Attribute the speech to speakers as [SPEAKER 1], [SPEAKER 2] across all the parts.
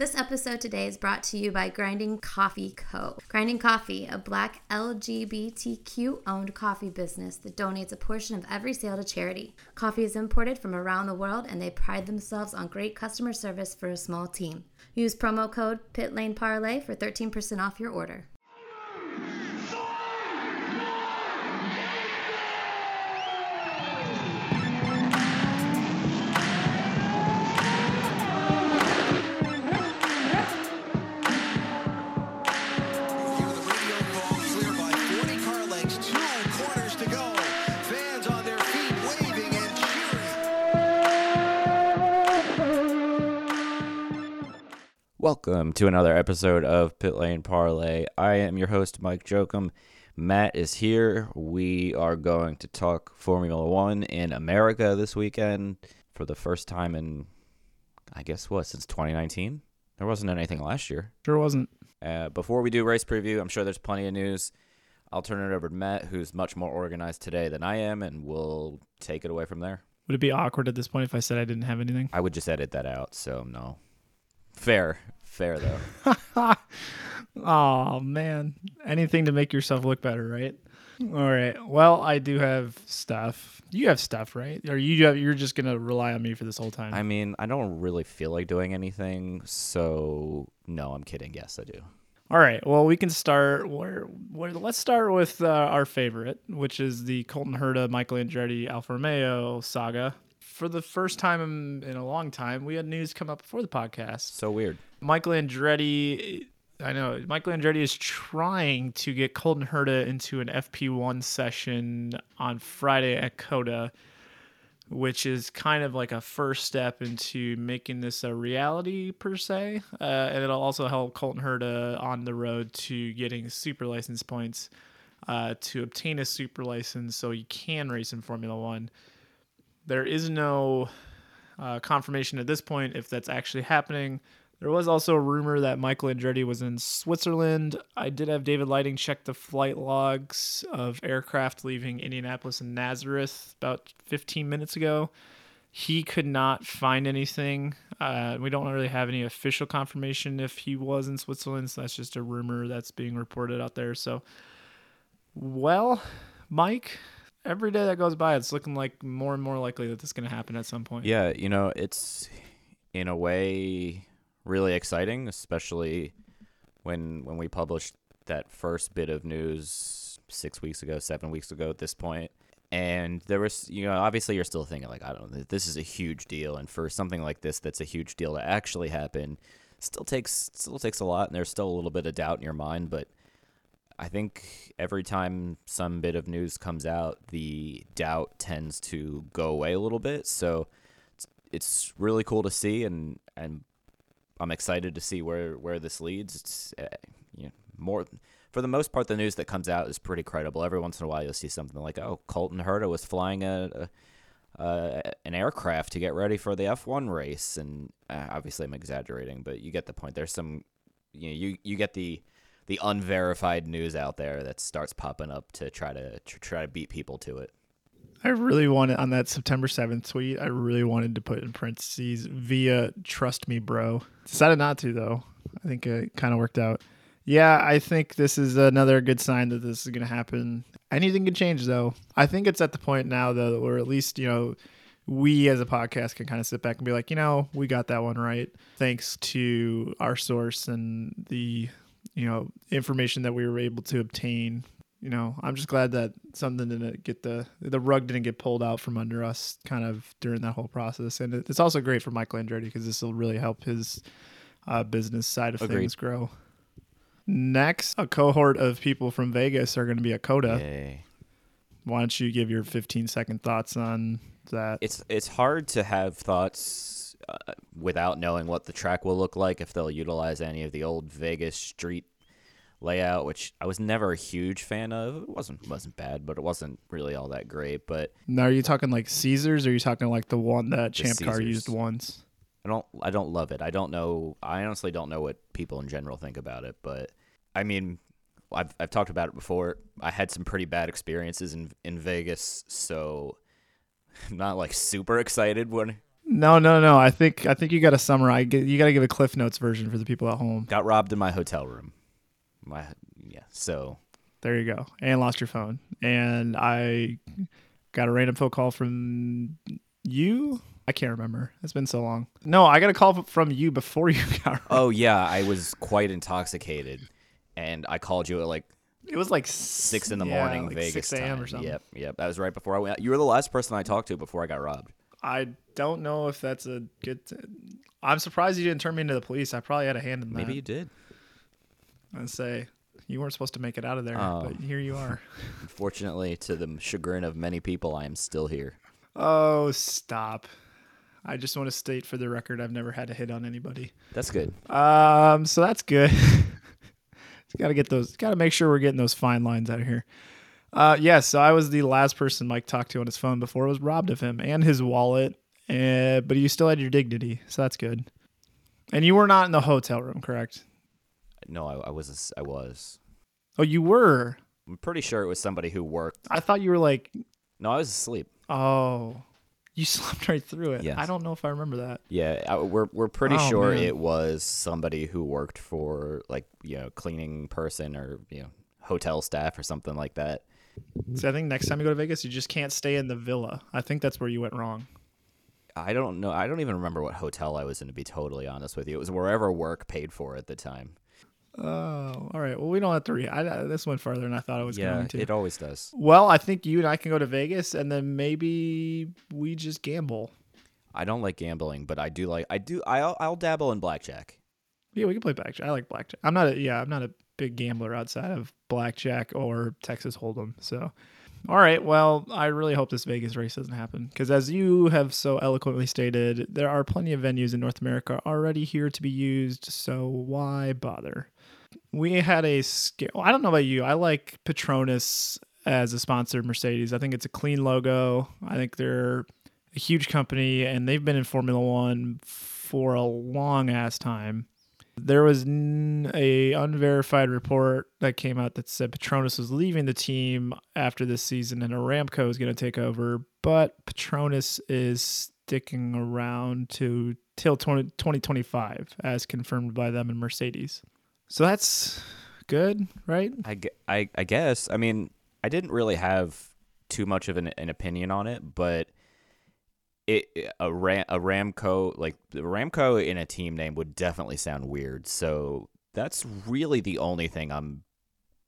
[SPEAKER 1] This episode today is brought to you by Grinding Coffee Co. Grinding Coffee, a black LGBTQ owned coffee business that donates a portion of every sale to charity. Coffee is imported from around the world and they pride themselves on great customer service for a small team. Use promo code PITLANEPARLEY for 13% off your order.
[SPEAKER 2] Welcome to another episode of Pit Lane Parley. I am your host, Mike Jokum. Matt is here. We are going to talk Formula One in America this weekend for the first time in, I guess, what, since 2019? There wasn't anything last year.
[SPEAKER 3] Sure wasn't.
[SPEAKER 2] Uh, before we do race preview, I'm sure there's plenty of news. I'll turn it over to Matt, who's much more organized today than I am, and we'll take it away from there.
[SPEAKER 3] Would it be awkward at this point if I said I didn't have anything?
[SPEAKER 2] I would just edit that out, so no. Fair. Fair, though.
[SPEAKER 3] oh man, anything to make yourself look better, right? All right. Well, I do have stuff. You have stuff, right? Or you have, you're just gonna rely on me for this whole time?
[SPEAKER 2] I mean, I don't really feel like doing anything, so no, I'm kidding. Yes, I do.
[SPEAKER 3] All right. Well, we can start. Where, where let's start with uh, our favorite, which is the Colton Herta, Michael Andretti, Alfa Romeo saga. For the first time in, a long time, we had news come up before the podcast.
[SPEAKER 2] So weird.
[SPEAKER 3] Michael Andretti, I know Michael Andretti is trying to get Colton Herta into an FP1 session on Friday at COTA, which is kind of like a first step into making this a reality per se, uh, and it'll also help Colton Herta on the road to getting super license points uh, to obtain a super license, so you can race in Formula One. There is no uh, confirmation at this point if that's actually happening. There was also a rumor that Michael Andretti was in Switzerland. I did have David Lighting check the flight logs of aircraft leaving Indianapolis and Nazareth about 15 minutes ago. He could not find anything. Uh, we don't really have any official confirmation if he was in Switzerland. So that's just a rumor that's being reported out there. So, well, Mike, every day that goes by, it's looking like more and more likely that this is going to happen at some point.
[SPEAKER 2] Yeah, you know, it's in a way really exciting, especially when when we published that first bit of news six weeks ago, seven weeks ago at this point. And there was, you know, obviously you're still thinking like, I don't know, this is a huge deal, and for something like this, that's a huge deal to actually happen, still takes still takes a lot, and there's still a little bit of doubt in your mind. But I think every time some bit of news comes out, the doubt tends to go away a little bit. So it's, it's really cool to see, and and I'm excited to see where where this leads. It's uh, you know, more for the most part, the news that comes out is pretty credible. Every once in a while, you'll see something like, "Oh, Colton Herta was flying a, a an aircraft to get ready for the F1 race," and uh, obviously, I'm exaggerating, but you get the point. There's some, you know, you you get the the unverified news out there that starts popping up to try to, to try to beat people to it.
[SPEAKER 3] I really wanted on that September 7th tweet, I really wanted to put in parentheses via trust me, bro. Decided not to, though. I think it kind of worked out. Yeah, I think this is another good sign that this is going to happen. Anything can change, though. I think it's at the point now, though, where at least, you know, we as a podcast can kind of sit back and be like, you know, we got that one right. Thanks to our source and the, you know, information that we were able to obtain you know, I'm just glad that something didn't get the the rug didn't get pulled out from under us kind of during that whole process, and it's also great for Michael Andretti because this will really help his uh, business side of
[SPEAKER 2] Agreed.
[SPEAKER 3] things grow. Next, a cohort of people from Vegas are going to be at COTA.
[SPEAKER 2] Yay.
[SPEAKER 3] Why don't you give your 15 second thoughts on that?
[SPEAKER 2] It's it's hard to have thoughts uh, without knowing what the track will look like if they'll utilize any of the old Vegas street layout, which I was never a huge fan of. It wasn't wasn't bad, but it wasn't really all that great. But
[SPEAKER 3] now, are you talking like Caesars, or are you talking like the one that Champ Car used once?
[SPEAKER 2] I don't I don't love it. I don't know. I honestly don't know what people in general think about it. But I mean, I've I've talked about it before. I had some pretty bad experiences in in Vegas, so I'm not like super excited when
[SPEAKER 3] No, no, no. I think I think you got to summarize. You got to give a Cliff Notes version for the people at home.
[SPEAKER 2] Got robbed in my hotel room. My yeah. So
[SPEAKER 3] There you go. And lost your phone. And I got a random phone call from you. I can't remember. It's been so long. No, I got a call from you before you got. Robbed.
[SPEAKER 2] oh yeah, I was quite intoxicated, and I called you at like
[SPEAKER 3] It was like
[SPEAKER 2] six in the
[SPEAKER 3] yeah,
[SPEAKER 2] morning
[SPEAKER 3] like
[SPEAKER 2] Vegas
[SPEAKER 3] 6 a.m.
[SPEAKER 2] time.
[SPEAKER 3] or something.
[SPEAKER 2] Yep, yep. That was right before I went. You were the last person I talked to before I got robbed.
[SPEAKER 3] I don't know if that's a good. T- I'm surprised you didn't turn me into the police. I probably had a hand in that.
[SPEAKER 2] Maybe you did.
[SPEAKER 3] and say you weren't supposed to make it out of there,
[SPEAKER 2] Oh.
[SPEAKER 3] but here you are.
[SPEAKER 2] Unfortunately, to the chagrin of many people, I am still here.
[SPEAKER 3] oh, stop! I just want to state for the record, I've never had a hit on anybody.
[SPEAKER 2] That's good.
[SPEAKER 3] Um, so that's good. got to get those. Got to make sure we're getting those fine lines out of here. Uh, yes. so I was the last person Mike talked to on his phone before it was robbed of him and his wallet. Uh, but you still had your dignity, so that's good. And you were not in the hotel room, correct?
[SPEAKER 2] No, I, I was. I was.
[SPEAKER 3] Oh, you were.
[SPEAKER 2] I'm pretty sure it was somebody who worked.
[SPEAKER 3] I thought you were like,
[SPEAKER 2] No, I was asleep.
[SPEAKER 3] oh, you slept right through it.
[SPEAKER 2] Yes.
[SPEAKER 3] I don't know if I remember that.
[SPEAKER 2] Yeah, I, we're we're pretty
[SPEAKER 3] Oh,
[SPEAKER 2] sure
[SPEAKER 3] man.
[SPEAKER 2] it was somebody who worked for like you know cleaning person or you know hotel staff or something like that.
[SPEAKER 3] So I think next time you go to Vegas, you just can't stay in the villa. I think that's where you went wrong.
[SPEAKER 2] I don't know. I don't even remember what hotel I was in to be totally honest with you. It was wherever work paid for at the time.
[SPEAKER 3] Oh, all right. Well, we don't have to re. I, this went further than I thought it was
[SPEAKER 2] yeah,
[SPEAKER 3] going to.
[SPEAKER 2] it always does.
[SPEAKER 3] Well, I think you and I can go to Vegas, and then maybe we just gamble.
[SPEAKER 2] I don't like gambling, but I do like I do I'll, I'll dabble in blackjack.
[SPEAKER 3] Yeah, we can play blackjack. I like blackjack. I'm not a yeah, I'm not a big gambler outside of blackjack or Texas Hold'em. So, all right. Well, I really hope this Vegas race doesn't happen because, as you have so eloquently stated, there are plenty of venues in North America already here to be used. So why bother? We had a scale. I don't know about you. I like Petronas as a sponsor Mercedes. I think it's a clean logo. I think they're a huge company and they've been in Formula One for a long ass time. There was n- a unverified report that came out that said Petronas was leaving the team after this season and Aramco is going to take over, but Petronas is sticking around to till 20, 2025 as confirmed by them and Mercedes. So that's good, right?
[SPEAKER 2] I, I, I guess. I mean, I didn't really have too much of an, an opinion on it, but it a Ram, a Ramco like Ramco in a team name would definitely sound weird. So that's really the only thing I'm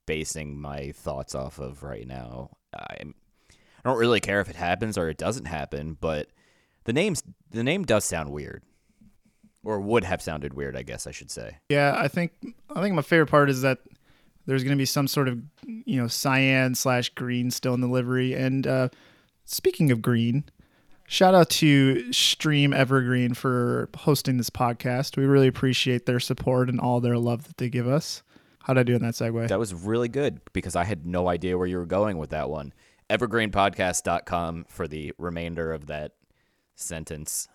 [SPEAKER 2] basing my thoughts off of right now. I'm, I don't really care if it happens or it doesn't happen, but the names the name does sound weird, or would have sounded weird. I guess I should say.
[SPEAKER 3] Yeah, I think I think my favorite part is that there's going to be some sort of you know cyan slash green still in the livery. And uh, speaking of green, shout out to Stream Evergreen for hosting this podcast. We really appreciate their support and all their love that they give us. How'd I do in that segue?
[SPEAKER 2] That was really good because I had no idea where you were going with that one. Evergreenpodcast.com for the remainder of that sentence,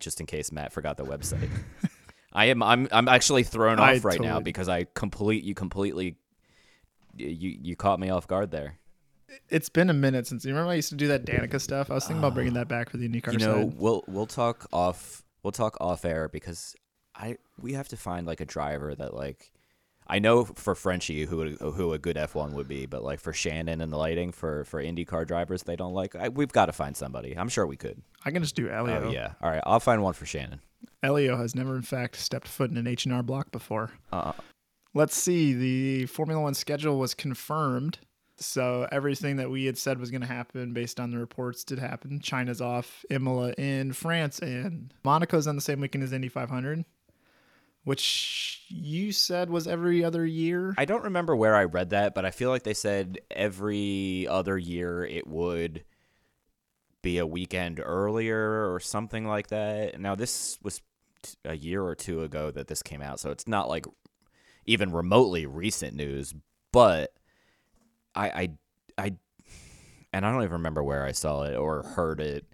[SPEAKER 2] just in case Matt forgot the website. I am I'm I'm actually thrown
[SPEAKER 3] I
[SPEAKER 2] off right now because I complete you completely you you caught me off guard there.
[SPEAKER 3] It's been a minute since you remember I used to do that Danica stuff. I was thinking about bringing that back for the IndyCar
[SPEAKER 2] you know,
[SPEAKER 3] side.
[SPEAKER 2] we'll we'll talk off we'll talk off air because I we have to find like a driver that like I know for Frenchie who who a good F1 would be, but like for Shannon and the lighting for for IndyCar drivers they don't like. I, we've got to find somebody. I'm sure we could.
[SPEAKER 3] I can just do Elio.
[SPEAKER 2] Oh yeah. All right, I'll find one for Shannon.
[SPEAKER 3] Elio has never, in fact, stepped foot in an H and R block before.
[SPEAKER 2] Uh,
[SPEAKER 3] Let's see. The Formula One schedule was confirmed. So everything that we had said was going to happen based on the reports did happen. China's off, Imola in, France in. Monaco's on the same weekend as Indy 500, which you said was every other year.
[SPEAKER 2] I don't remember where I read that, but I feel like they said every other year it would be a weekend earlier or something like that. Now this was a year or two ago that this came out, so it's not like even remotely recent news, but I I I and I don't even remember where I saw it or heard it.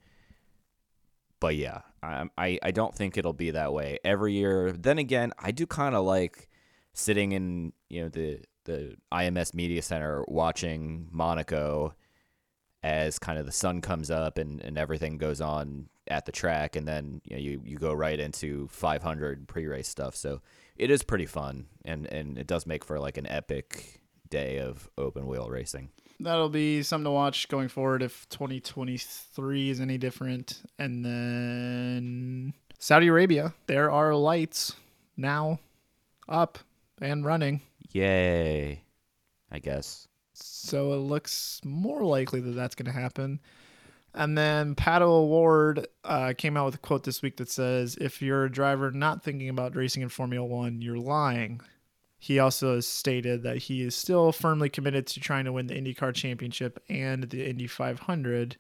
[SPEAKER 2] But yeah, I I, I don't think it'll be that way every year. Then again, I do kind of like sitting in you know the the IMS Media Center watching Monaco as kind of the sun comes up and, and everything goes on at the track, and then you know, you you go right into 500 pre-race stuff. So it is pretty fun, and and it does make for like an epic day of open wheel racing.
[SPEAKER 3] That'll be something to watch going forward if 2023 is any different. And then Saudi Arabia, there are lights now up and running.
[SPEAKER 2] Yay! I guess.
[SPEAKER 3] So it looks more likely that that's going to happen. And then Pato O'Ward uh, came out with a quote this week that says, "If you're a driver not thinking about racing in Formula One, you're lying." He also has stated that he is still firmly committed to trying to win the IndyCar Championship and the Indy 500,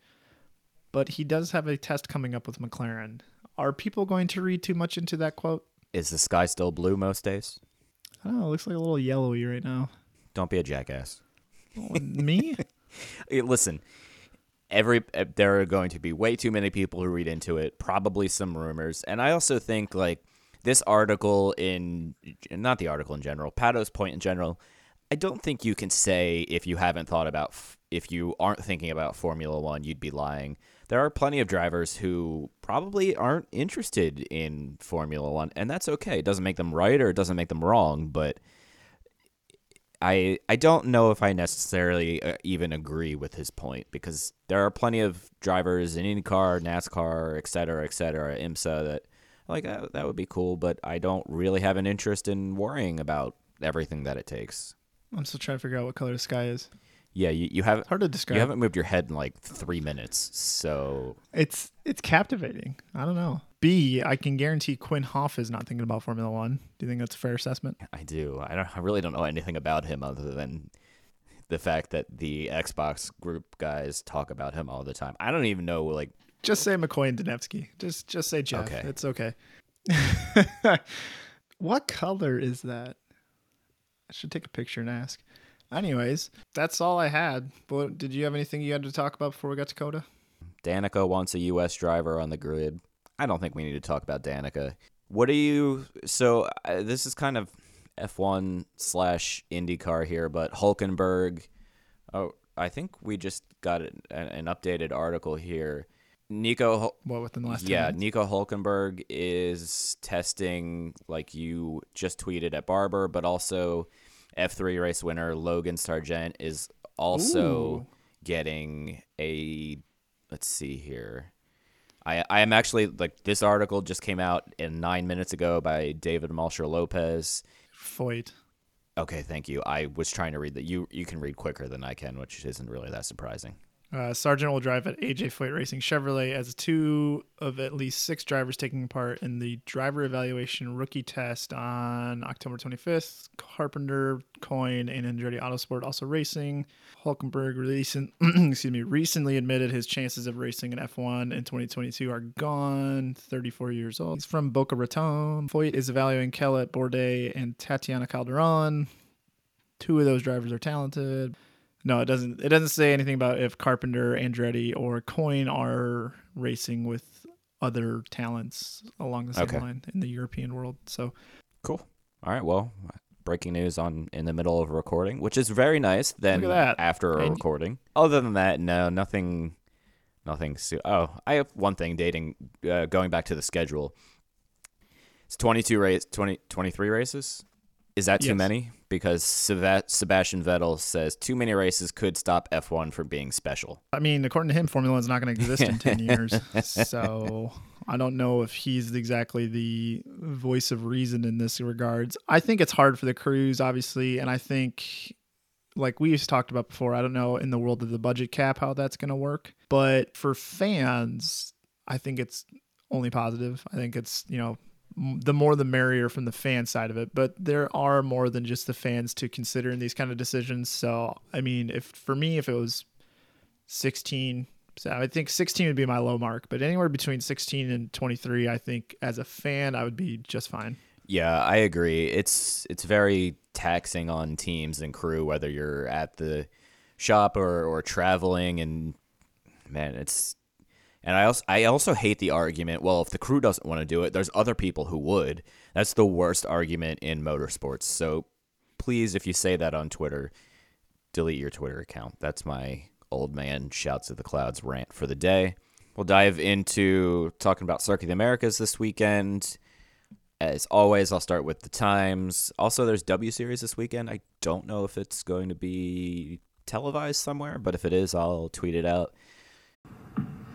[SPEAKER 3] but he does have a test coming up with McLaren. Are people going to read too much into that quote?
[SPEAKER 2] Is the sky still blue most days?
[SPEAKER 3] I don't know. It looks like a little yellowy right now.
[SPEAKER 2] Don't be a jackass.
[SPEAKER 3] Me?
[SPEAKER 2] Listen, every eh, there are going to be way too many people who read into it. Probably some rumors, and I also think like this article in not the article in general, Pato's point in general. I don't think you can say if you haven't thought about if you aren't thinking about Formula One, you'd be lying. There are plenty of drivers who probably aren't interested in Formula One, and that's okay. It doesn't make them right or it doesn't make them wrong, but I I don't know if I necessarily uh, even agree with his point because there are plenty of drivers in IndyCar, NASCAR, et cetera, et cetera, IMSA that like uh, that would be cool, but I don't really have an interest in worrying about everything that it takes.
[SPEAKER 3] I'm still trying to figure out what color the sky is.
[SPEAKER 2] Yeah, you, you haven't
[SPEAKER 3] Hard to describe.
[SPEAKER 2] you haven't moved your head in like three minutes, so
[SPEAKER 3] It's it's captivating. I don't know. B, I can guarantee Quinn Hoff is not thinking about Formula One. Do you think that's a fair assessment?
[SPEAKER 2] I do. I don't. I really don't know anything about him other than the fact that the Xbox group guys talk about him all the time. I don't even know like
[SPEAKER 3] Just say McCoy and Denevsky. Just just say Jeff.
[SPEAKER 2] Okay.
[SPEAKER 3] It's okay. what color is that? I should take a picture and ask. Anyways, that's all I had. But did you have anything you had to talk about before we got to COTA?
[SPEAKER 2] Danica wants a U.S. driver on the grid. I don't think we need to talk about Danica. What do you? So uh, this is kind of F1 slash IndyCar here, but Hulkenberg. Oh, I think we just got an, an updated article here. Nico,
[SPEAKER 3] What within the last?
[SPEAKER 2] yeah? Nico Hulkenberg is testing like you just tweeted at Barber, but also F3 race winner Logan Sargent is also
[SPEAKER 3] Ooh.
[SPEAKER 2] getting a. Let's see here. I I am actually like this article just came out in nine minutes ago by David Malsher Lopez.
[SPEAKER 3] Foyt.
[SPEAKER 2] Okay, thank you. I was trying to read that. You you can read quicker than I can, which isn't really that surprising.
[SPEAKER 3] Uh, Sargent will drive at AJ Foyt Racing Chevrolet as two of at least six drivers taking part in the driver evaluation rookie test on October 25th. Carpenter, Coyne, and Andretti Autosport also racing. Hulkenberg recent, excuse me, recently admitted his chances of racing in F1 in 2022 are gone. 34 years old. He's from Boca Raton. Foyt is evaluating Kellett Bourdais and Tatiana Calderon. Two of those drivers are talented. No, it doesn't. It doesn't say anything about if Carpenter, Andretti, or Coyne are racing with other talents along the same
[SPEAKER 2] Okay.
[SPEAKER 3] line in the European world. So
[SPEAKER 2] Cool. All right. Well, breaking news on in the middle of a recording, which is very nice. Then
[SPEAKER 3] Look at that.
[SPEAKER 2] after a
[SPEAKER 3] And-
[SPEAKER 2] recording. Other than that, no, nothing. Nothing. Oh, I have one thing. Dating. Uh, going back to the schedule. It's twenty-two race. 20, 23 races. Is that too
[SPEAKER 3] Yes.
[SPEAKER 2] many? Because Seba- Sebastian Vettel says too many races could stop F one from being special.
[SPEAKER 3] I mean, according to him, Formula One's not going to exist in ten years. So I don't know if he's exactly the voice of reason in this regards. I think it's hard for the crews, obviously, and I think. Like we just talked about before, I don't know in the world of the budget cap how that's going to work. But for fans, I think it's only positive. I think it's, you know, the more the merrier from the fan side of it. But there are more than just the fans to consider in these kind of decisions. So, I mean, if for me, if it was 16, so I think 16 would be my low mark, but anywhere between 16 and 23, I think as a fan, I would be just fine.
[SPEAKER 2] Yeah, I agree. It's it's very taxing on teams and crew whether you're at the shop or, or traveling and man, it's and I also I also hate the argument, well, if the crew doesn't want to do it, there's other people who would. That's the worst argument in motorsports. So please if you say that on Twitter, delete your Twitter account. That's my old man shouts at the clouds rant for the day. we'll dive into talking about Circuit of the Americas this weekend. As always, I'll start with the times. Also, there's W Series this weekend. I don't know if it's going to be televised somewhere, but if it is, I'll tweet it out.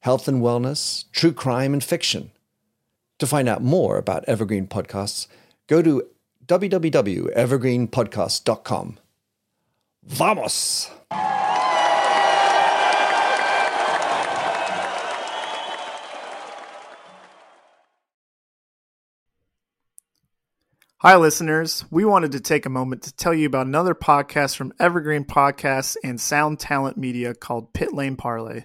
[SPEAKER 4] health and wellness, true crime, and fiction. To find out more about Evergreen Podcasts, go to www.evergreenpodcast.com. Vamos!
[SPEAKER 3] Hi, listeners. We wanted to take a moment to tell you about another podcast from Evergreen Podcasts and Sound Talent Media called Pit Lane Parley.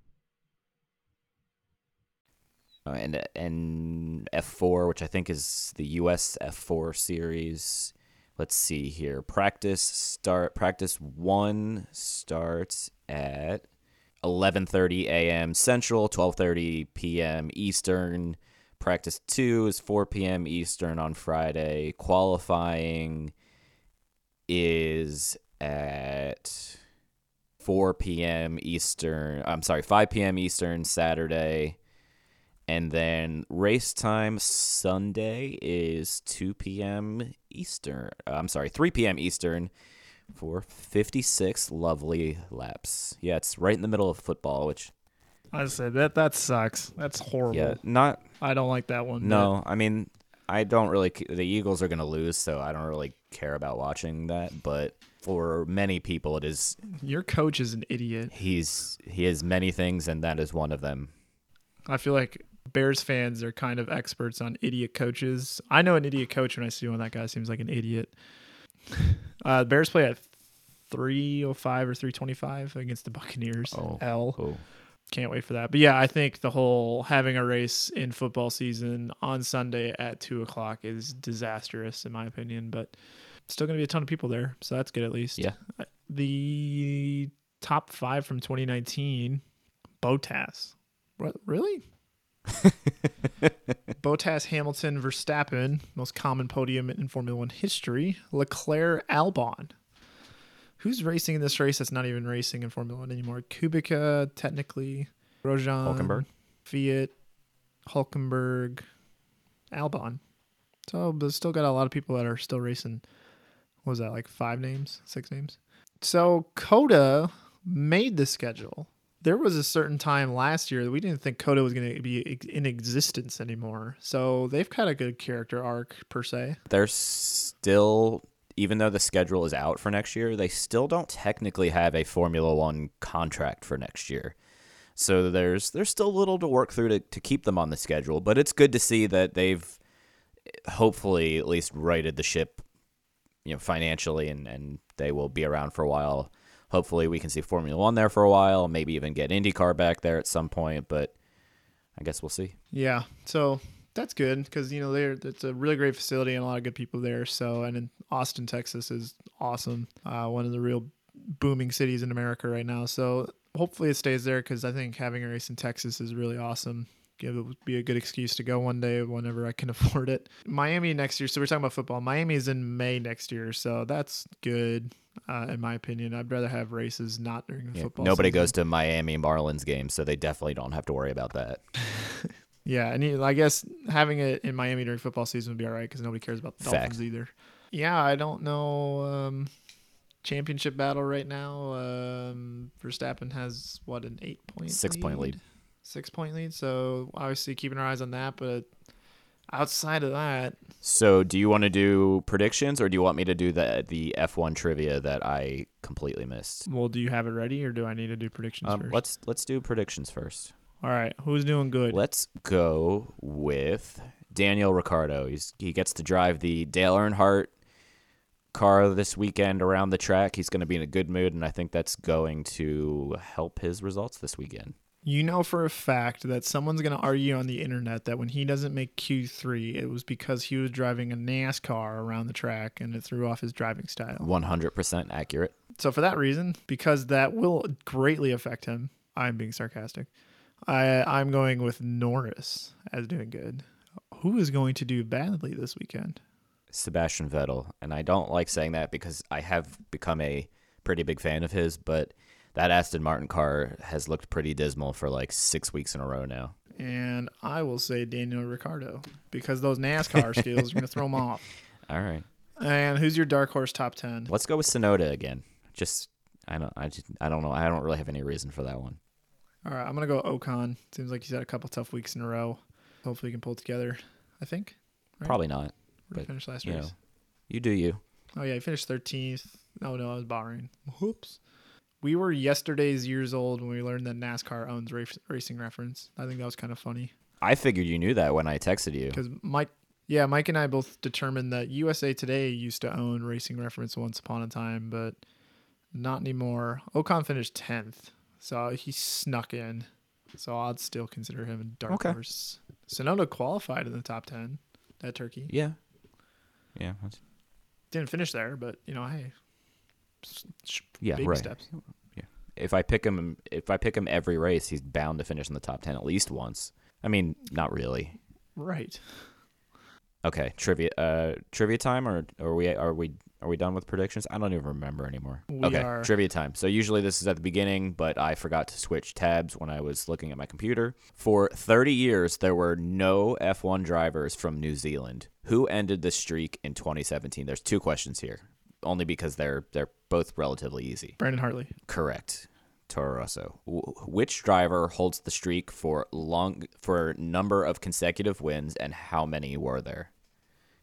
[SPEAKER 2] And and F4, which I think is the US F4 series. Let's see here. Practice start practice 1 starts at 11:30 a.m. Central, 12:30 p.m. Eastern. Practice 2 is 4 p.m. Eastern on Friday. Qualifying is at 4 p.m. Eastern. I'm sorry, 5 p.m. Eastern Saturday. And then race time Sunday is 2 p.m. Eastern. uh, I'm sorry, 3 p.m. Eastern for 56 lovely laps. Yeah, it's right in the middle of football, which
[SPEAKER 3] I said that that sucks. That's horrible.
[SPEAKER 2] yeah, not
[SPEAKER 3] I don't like that one.
[SPEAKER 2] no. I mean, I don't really. The Eagles are going to lose, so I don't really care about watching that. But for many people, it is.
[SPEAKER 3] Your coach is an idiot.
[SPEAKER 2] He's he has many things, and that is one of them.
[SPEAKER 3] I feel like Bears fans are kind of experts on idiot coaches. I know an idiot coach when I see one. That guy seems like an idiot. Uh, Bears play at 305 or 325 against the Buccaneers.
[SPEAKER 2] Oh.
[SPEAKER 3] L.
[SPEAKER 2] Oh,
[SPEAKER 3] Can't wait for that. But yeah, I think the whole having a race in football season on Sunday at two o'clock is disastrous in my opinion. But still going to be a ton of people there, so that's good at least.
[SPEAKER 2] Yeah.
[SPEAKER 3] Uh, The top five from 2019, Bottas. What really? Bottas, Hamilton, Verstappen, most common podium in Formula One history. Leclerc, Albon. Who's racing in this race that's not even racing in Formula One anymore? Kubica, technically. Grosjean.
[SPEAKER 2] Hulkenberg.
[SPEAKER 3] Kvyat, Hulkenberg, Albon. So, but still got a lot of people that are still racing. What was that, like five names, six names? So, COTA made the schedule. There was a certain time last year that we didn't think COTA was going to be in existence anymore. So, they've got a good character arc, per se.
[SPEAKER 2] they're still. Even though the schedule is out for next year, they still don't technically have a Formula One contract for next year. So there's there's still a little to work through to, to keep them on the schedule, but it's good to see that they've hopefully at least righted the ship, you know, financially, and and they will be around for a while. Hopefully, we can see Formula One there for a while, maybe even get IndyCar back there at some point. But I guess we'll see.
[SPEAKER 3] Yeah, so that's good because you know they're it's a really great facility and a lot of good people there. So and in Austin, Texas is awesome, uh, one of the real booming cities in America right now. So hopefully it stays there because I think having a race in Texas is really awesome. It would be a good excuse to go one day whenever I can afford it. Miami next year. So we're talking about football. Miami is in May next year, so that's good. Uh, in my opinion, I'd rather have races not during the
[SPEAKER 2] Yeah,
[SPEAKER 3] football.
[SPEAKER 2] Nobody
[SPEAKER 3] season.
[SPEAKER 2] goes to Miami Marlins games, so they definitely don't have to worry about that.
[SPEAKER 3] Yeah, and I guess having it in Miami during football season would be all right because nobody cares about the
[SPEAKER 2] Fact.
[SPEAKER 3] Dolphins either. Yeah, I don't know. Um, championship battle right now. Um, Verstappen has what an eight point,
[SPEAKER 2] Six point lead.
[SPEAKER 3] six point lead. So obviously keeping our eyes on that. But outside of that,
[SPEAKER 2] So, do you want to do predictions, or do you want me to do the the F1 trivia that I completely missed?
[SPEAKER 3] well, do you have it ready, or do I need to do predictions
[SPEAKER 2] Um,
[SPEAKER 3] first?
[SPEAKER 2] let's let's do predictions first.
[SPEAKER 3] All right, who's doing good?
[SPEAKER 2] Let's go with Daniel Ricciardo. He's he gets to drive the Dale Earnhardt car this weekend around the track. He's going to be in a good mood, and I think that's going to help his results this weekend.
[SPEAKER 3] You know for a fact that someone's going to argue on the internet that when he doesn't make Q3, it was because he was driving a NASCAR around the track and it threw off his driving style.
[SPEAKER 2] One hundred percent accurate.
[SPEAKER 3] So for that reason, because that will greatly affect him, I'm being sarcastic. I I'm going with Norris as doing good. Who is going to do badly this weekend?
[SPEAKER 2] Sebastian Vettel, and I don't like saying that because I have become a pretty big fan of his, but that Aston Martin car has looked pretty dismal for like six weeks in a row now.
[SPEAKER 3] And I will say Daniel Ricciardo because those NASCAR skills are going to throw him off.
[SPEAKER 2] All right,
[SPEAKER 3] And who's your dark horse top 10?
[SPEAKER 2] let's go with Tsunoda again. Just I don't I just I don't know. I don't really have any reason for that one.
[SPEAKER 3] All right, I'm going to go Ocon. Seems like he's had a couple tough weeks in a row. Hopefully he can pull together, I think. Right?
[SPEAKER 2] Probably not.
[SPEAKER 3] Where did finish last
[SPEAKER 2] you
[SPEAKER 3] race?
[SPEAKER 2] know. You do you.
[SPEAKER 3] Oh yeah, he finished thirteenth. Oh no, I was borrowing. Whoops. We were yesterday's years old when we learned that NASCAR owns race, Racing Reference. I think that was kind of funny
[SPEAKER 2] I figured you knew that when I texted you.
[SPEAKER 3] because Mike, yeah, Mike and I both determined that USA Today used to own Racing Reference once upon a time, but not anymore. Ocon finished tenth, so he snuck in. So I'd still consider him a dark
[SPEAKER 2] Okay.
[SPEAKER 3] horse. Tsunoda qualified in the top ten. That turkey
[SPEAKER 2] Yeah. Yeah. that's-
[SPEAKER 3] didn't finish there, but you know, hey,
[SPEAKER 2] Yeah, right.
[SPEAKER 3] steps.
[SPEAKER 2] If I pick him, if I pick him every race, he's bound to finish in the top ten at least once. I mean, not really.
[SPEAKER 3] Right.
[SPEAKER 2] Okay, trivia. Uh, trivia time, or are we are we are we done with predictions? I don't even remember anymore.
[SPEAKER 3] We
[SPEAKER 2] okay,
[SPEAKER 3] are.
[SPEAKER 2] trivia time. So usually this is at the beginning, but I forgot to switch tabs when I was looking at my computer. For 30 years, there were no F1 drivers from New Zealand. Who ended the streak in 2017? There's two questions here, only because they're they're both relatively easy.
[SPEAKER 3] Brendon Hartley.
[SPEAKER 2] Correct. Toro Rosso. Wh- Which driver holds the streak for long for number of consecutive wins, and how many were there?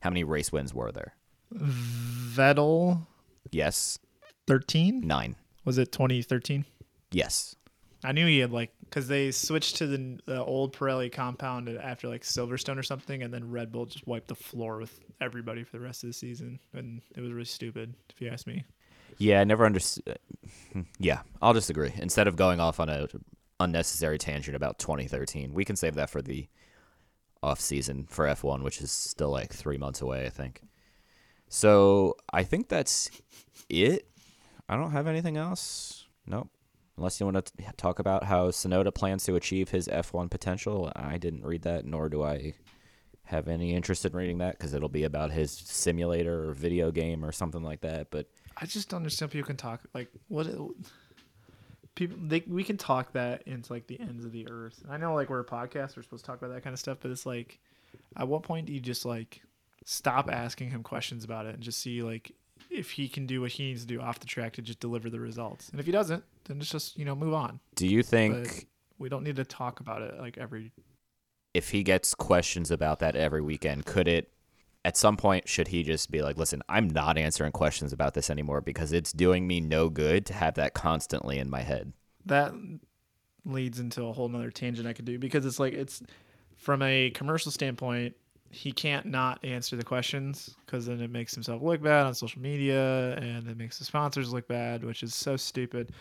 [SPEAKER 2] How many race wins were there?
[SPEAKER 3] Vettel,
[SPEAKER 2] Yes,
[SPEAKER 3] 13?
[SPEAKER 2] nine.
[SPEAKER 3] Was it 2013?
[SPEAKER 2] Yes,
[SPEAKER 3] I knew he had like, because they switched to the, the old Pirelli compound after like Silverstone or something, and then Red Bull just wiped the floor with everybody for the rest of the season. And it was really stupid, if you ask me.
[SPEAKER 2] yeah. I never understood. Uh, yeah, I'll disagree. Instead of going off on a unnecessary tangent about 2013, we can save that for the off season for F1, which is still like three months away, I think. So I think that's it. I don't have anything else. Nope. Unless you want to talk about how Tsunoda plans to achieve his F1 potential. I didn't read that, nor do I have any interest in reading that because it'll be about his simulator or video game or something like that. But
[SPEAKER 3] I just don't understand people can talk like what people they we can talk that into like the ends of the earth. And I know like we're a podcast, we're supposed to talk about that kind of stuff, but it's like at what point do you just like stop asking him questions about it and just see like if he can do what he needs to do off the track to just deliver the results. And if he doesn't, then it's just, you know, move on.
[SPEAKER 2] do you think
[SPEAKER 3] But we don't need to talk about it like every
[SPEAKER 2] if he gets questions about that every weekend, could it at some point should he just be like, "Listen, I'm not answering questions about this anymore because it's doing me no good to have that constantly in my head."
[SPEAKER 3] that leads into a whole nother tangent I could do because it's like it's from a commercial standpoint, he can't not answer the questions because then it makes himself look bad on social media and it makes the sponsors look bad, which is so stupid.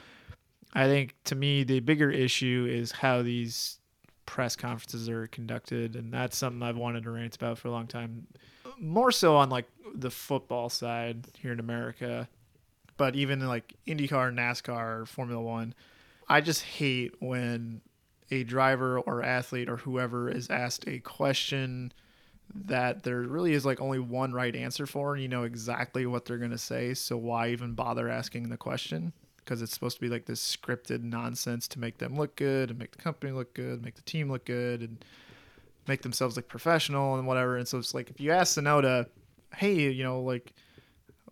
[SPEAKER 3] I think to me the bigger issue is how these press conferences are conducted, and that's something I've wanted to rant about for a long time. More so on like the football side here in America, but even like IndyCar, NASCAR, Formula One, I just hate when a driver or athlete or whoever is asked a question that there really is like only one right answer for and you know exactly what they're going to say so why even bother asking the question because it's supposed to be like this scripted nonsense to make them look good and make the company look good make the team look good and make themselves look professional and whatever and so it's like if you ask Tsunoda hey you know like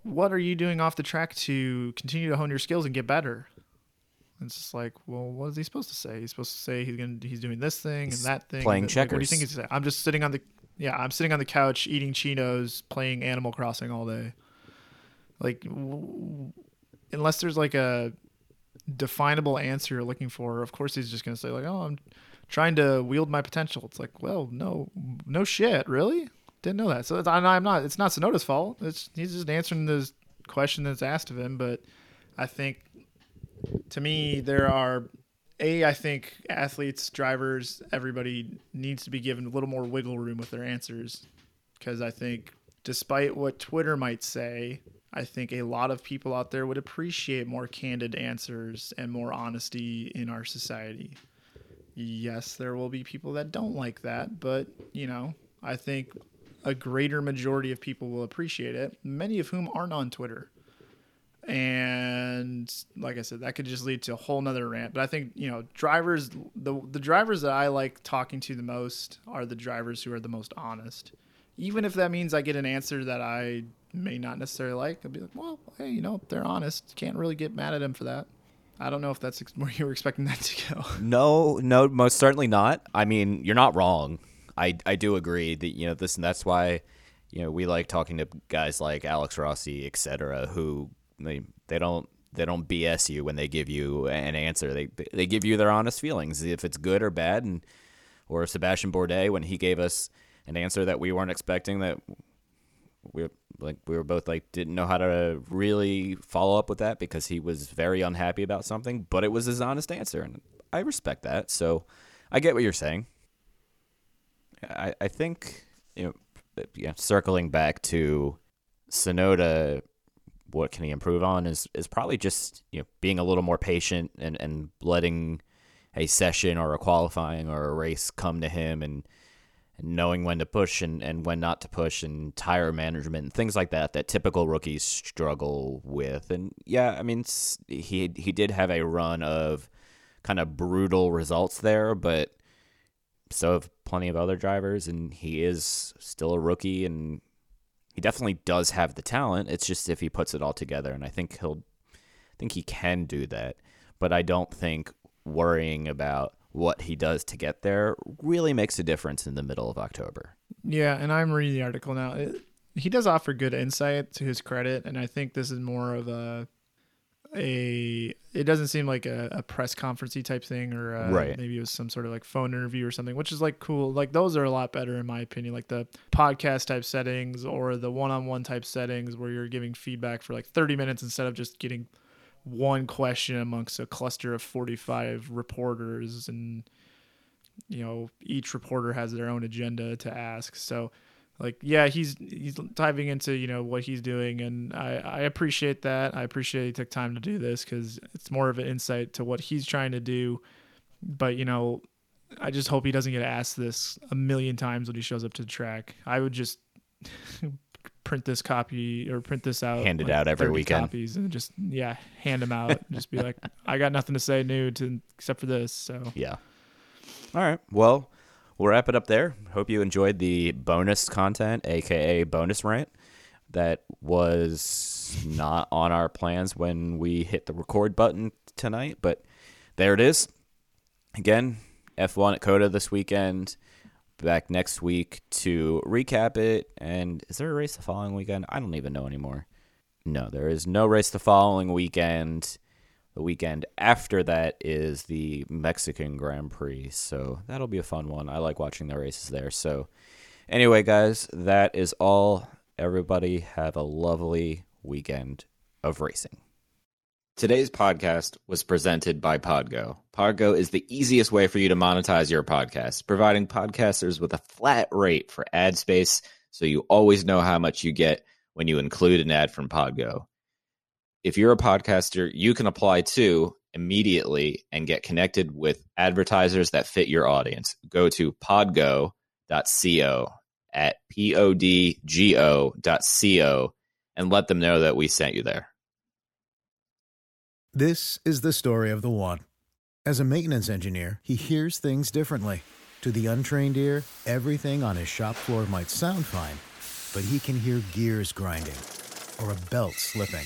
[SPEAKER 3] what are you doing off the track to continue to hone your skills and get better it's just like, well, what is he supposed to say? He's supposed to say he's gonna he's doing this thing and that thing.
[SPEAKER 2] playing
[SPEAKER 3] like, what do you think he's saying? I'm just sitting on the yeah, I'm sitting on the couch eating chinos, playing Animal Crossing all day. Like, w- unless there's like a definable answer you're looking for, of course he's just gonna say like, oh, I'm trying to wield my potential. It's like, well, no, no shit, really. Didn't know that. So I'm not. It's not Tsunoda's fault. It's he's just answering this question that's asked of him. But I think to me there are a i think athletes drivers everybody needs to be given a little more wiggle room with their answers. Because i think despite what twitter might say i think a lot of people out there would appreciate more candid answers and more honesty in our society. Yes there will be people that don't like that but you know i think a greater majority of people will appreciate it many of whom aren't on twitter and like I said, that could just lead to a whole nother rant. But I think you know, drivers the the drivers that I like talking to the most are the drivers who are the most honest. Even if that means I get an answer that I may not necessarily like, I'll be like, well, hey, you know, they're honest. Can't really get mad at them for that. I don't know if that's where you were expecting that to go.
[SPEAKER 2] No, no, most certainly not. I mean, you're not wrong. I I do agree that you know this, and that's why you know we like talking to guys like Alex Rossi, et cetera, who they they don't they don't BS you when they give you an answer. They they give you their honest feelings, if it's good or bad, and or Sebastian Bourdais when he gave us an answer that we weren't expecting that we like we were both like didn't know how to really follow up with that because he was very unhappy about something, but it was his honest answer, and I respect that. So I get what you're saying. I I think you know yeah, circling back to Tsunoda, what can he improve on is is probably just you know being a little more patient and and letting a session or a qualifying or a race come to him and and knowing when to push and, and when not to push and tire management and things like that that typical rookies struggle with. And yeah, I mean, he he did have a run of kind of brutal results there, but so have plenty of other drivers, and he is still a rookie, and he definitely does have the talent. It's just if he puts it all together, and I think he'll, I think he can do that. But I don't think worrying about what he does to get there really makes a difference in the middle of October.
[SPEAKER 3] Yeah, and I'm reading the article now. It, he does offer good insight to his credit, and I think this is more of a a. It doesn't seem like a, a press conferencey type thing, or uh
[SPEAKER 2] Right.
[SPEAKER 3] maybe it was some sort of like phone interview or something, which is like cool. Like those are a lot better in my opinion. Like the podcast type settings or the one-on-one type settings where you're giving feedback for like 30 minutes instead of just getting one question amongst a cluster of 45 reporters and you know each reporter has their own agenda to ask so like yeah he's he's diving into you know what he's doing and i i appreciate that i appreciate he took time to do this because it's more of an insight to what he's trying to do but you know i just hope he doesn't get asked this a million times when he shows up to the track i would just print this copy or print this out
[SPEAKER 2] Hand it out every weekend.
[SPEAKER 3] copies and just yeah hand them out just be like i got nothing to say new to except for this so
[SPEAKER 2] Yeah. All right. Well, we'll wrap it up there. Hope you enjoyed the bonus content, aka bonus rant, that was not on our plans when we hit the record button tonight, but there it is. Again, F1 at COTA this weekend. Back next week to recap it. And is there a race the following weekend? I don't even know anymore. No, there is no race the following weekend. The weekend after that is the Mexican Grand Prix. So that'll be a fun one. I like watching the races there. So, anyway, guys, that is all. Everybody have a lovely weekend of racing. Today's podcast was presented by Podgo. Podgo is the easiest way for you to monetize your podcast, providing podcasters with a flat rate for ad space so you always know how much you get when you include an ad from Podgo if you're a podcaster, you can apply too immediately and get connected with advertisers that fit your audience. Go to podgo.co at podgo.co and let them know that we sent you there.
[SPEAKER 5] This is the story of the one. As a maintenance engineer, he hears things differently. To the untrained ear, everything on his shop floor might sound fine, but he can hear gears grinding or a belt slipping.